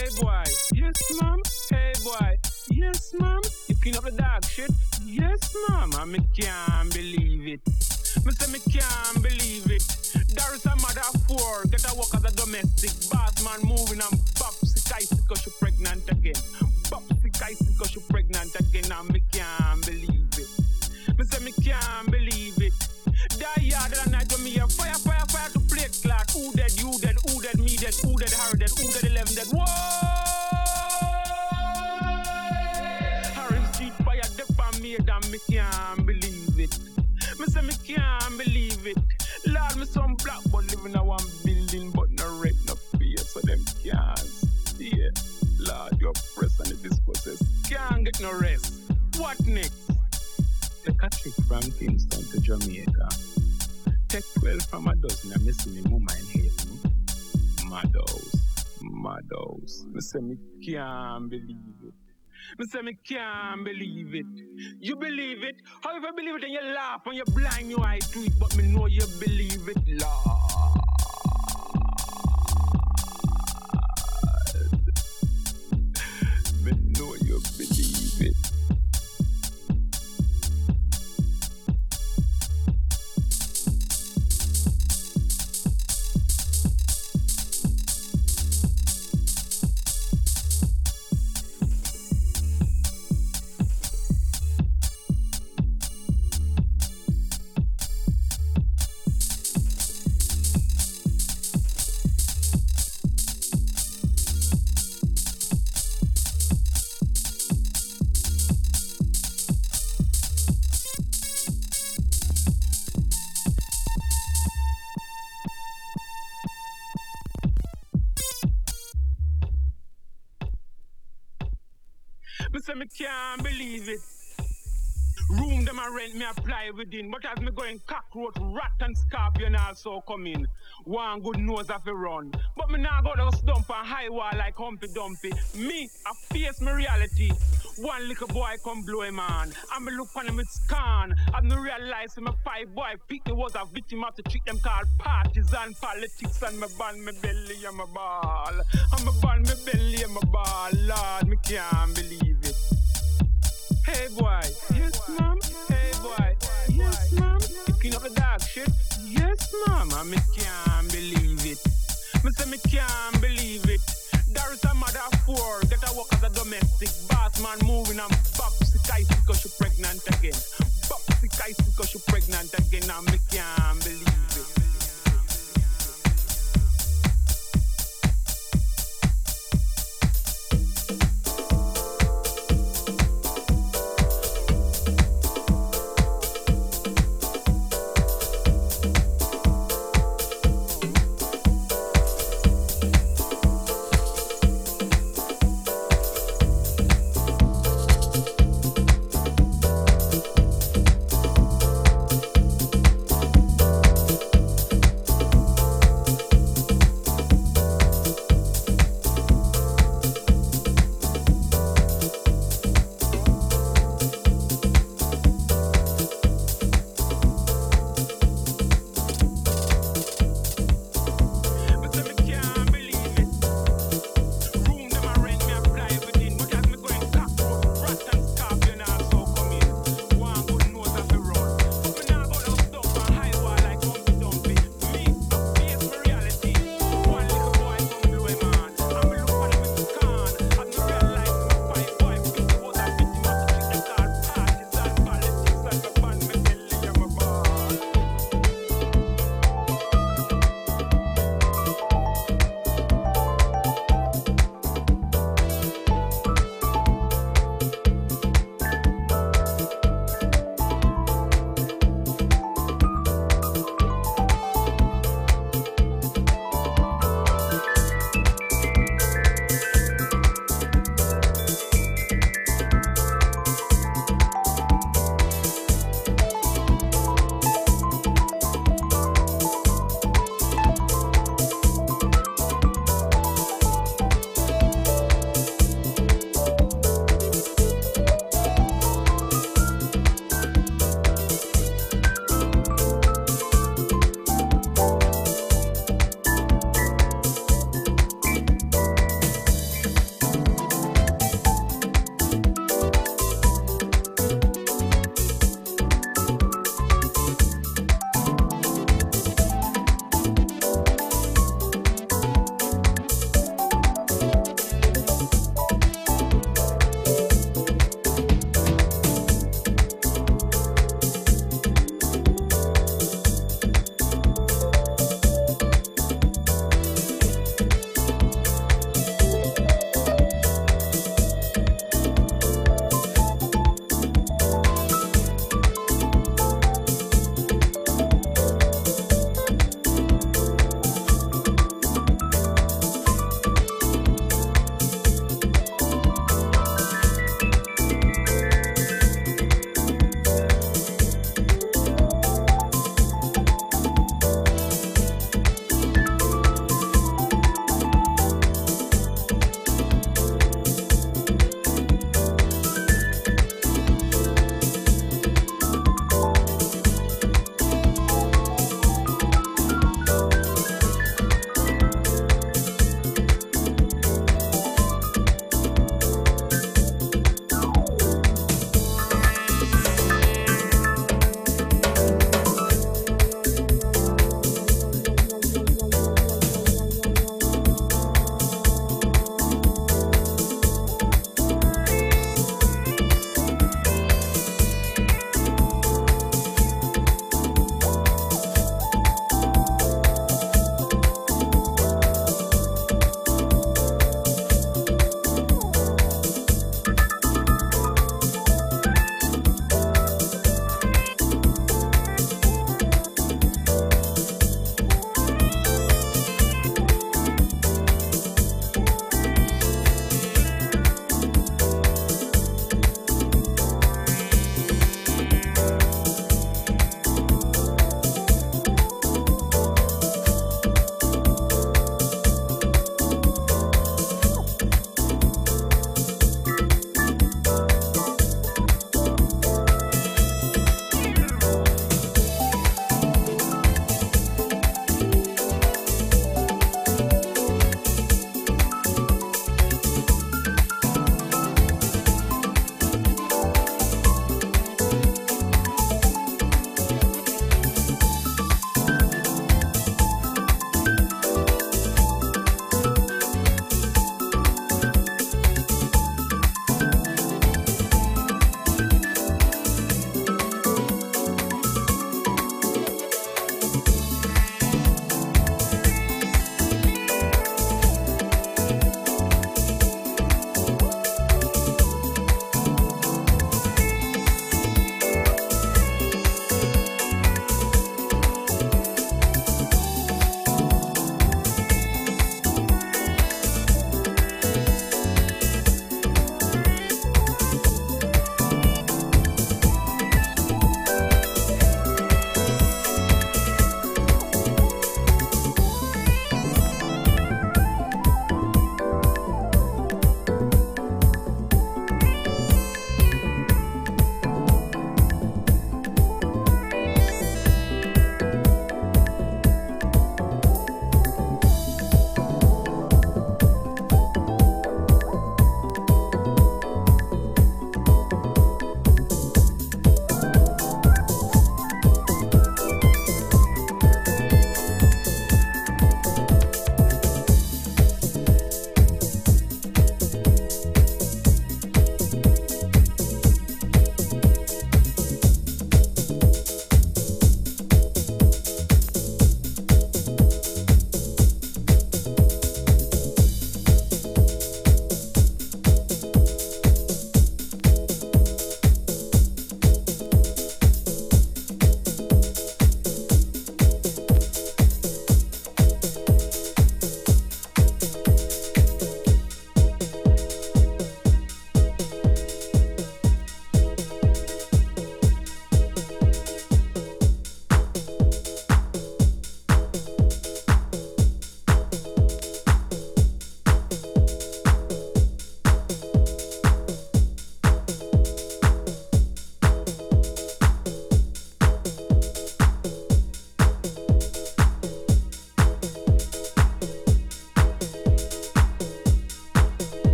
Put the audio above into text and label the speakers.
Speaker 1: Hey boy, yes ma'am. Hey boy, yes ma'am. You clean up the dog shit. Yes ma'am. I me can't believe it. Me say me can't believe it. There is a mother of four get a work as a domestic boss man moving and pop sick ice cause she pregnant again. Pop sick ice cause she pregnant again and me can't believe it. Me say me can't believe it. Die yard that night when me a fire, fire, fire dead, Harry dead, who dead, eleven dead. Whoa! Harry Street fire death on me and me can't believe it. Me say me can't believe it. Lord, me some black but living in one building but no red, no fear, so them can't it. Lord, your press and the discourses can't get no rest. What next? Take a trip from Kingston to Jamaica. Take 12 from a dozen and see me mama in Haiti. Madhouse, madhouse. Me say me can't believe it. Me say me can't believe it. You believe it? How if I believe it and you laugh and you blind your eye to it, but me know you believe it, Lord. Me know you believe it. Rent me apply within, but as me going cockroach, rat and scorpion also come in. One good nose of a run, but me now go to stump and high wall like Humpy Dumpy. Me, I face my reality. One little boy come blow him on, and me look on him with scan, and me realize my five boy pick me was a victim of the trick them called partisan politics, and me ban me belly and my ball, and me ban me belly and my ball. Lord, me can't believe it. Hey boy, yes. Clean up the dog shit. Yes ma'am. I me can't believe it. Me say me can't believe it. There is a mother of four get a work as a domestic boss man moving and pop sick ice because she pregnant again. Pop sick ice because she pregnant again. I me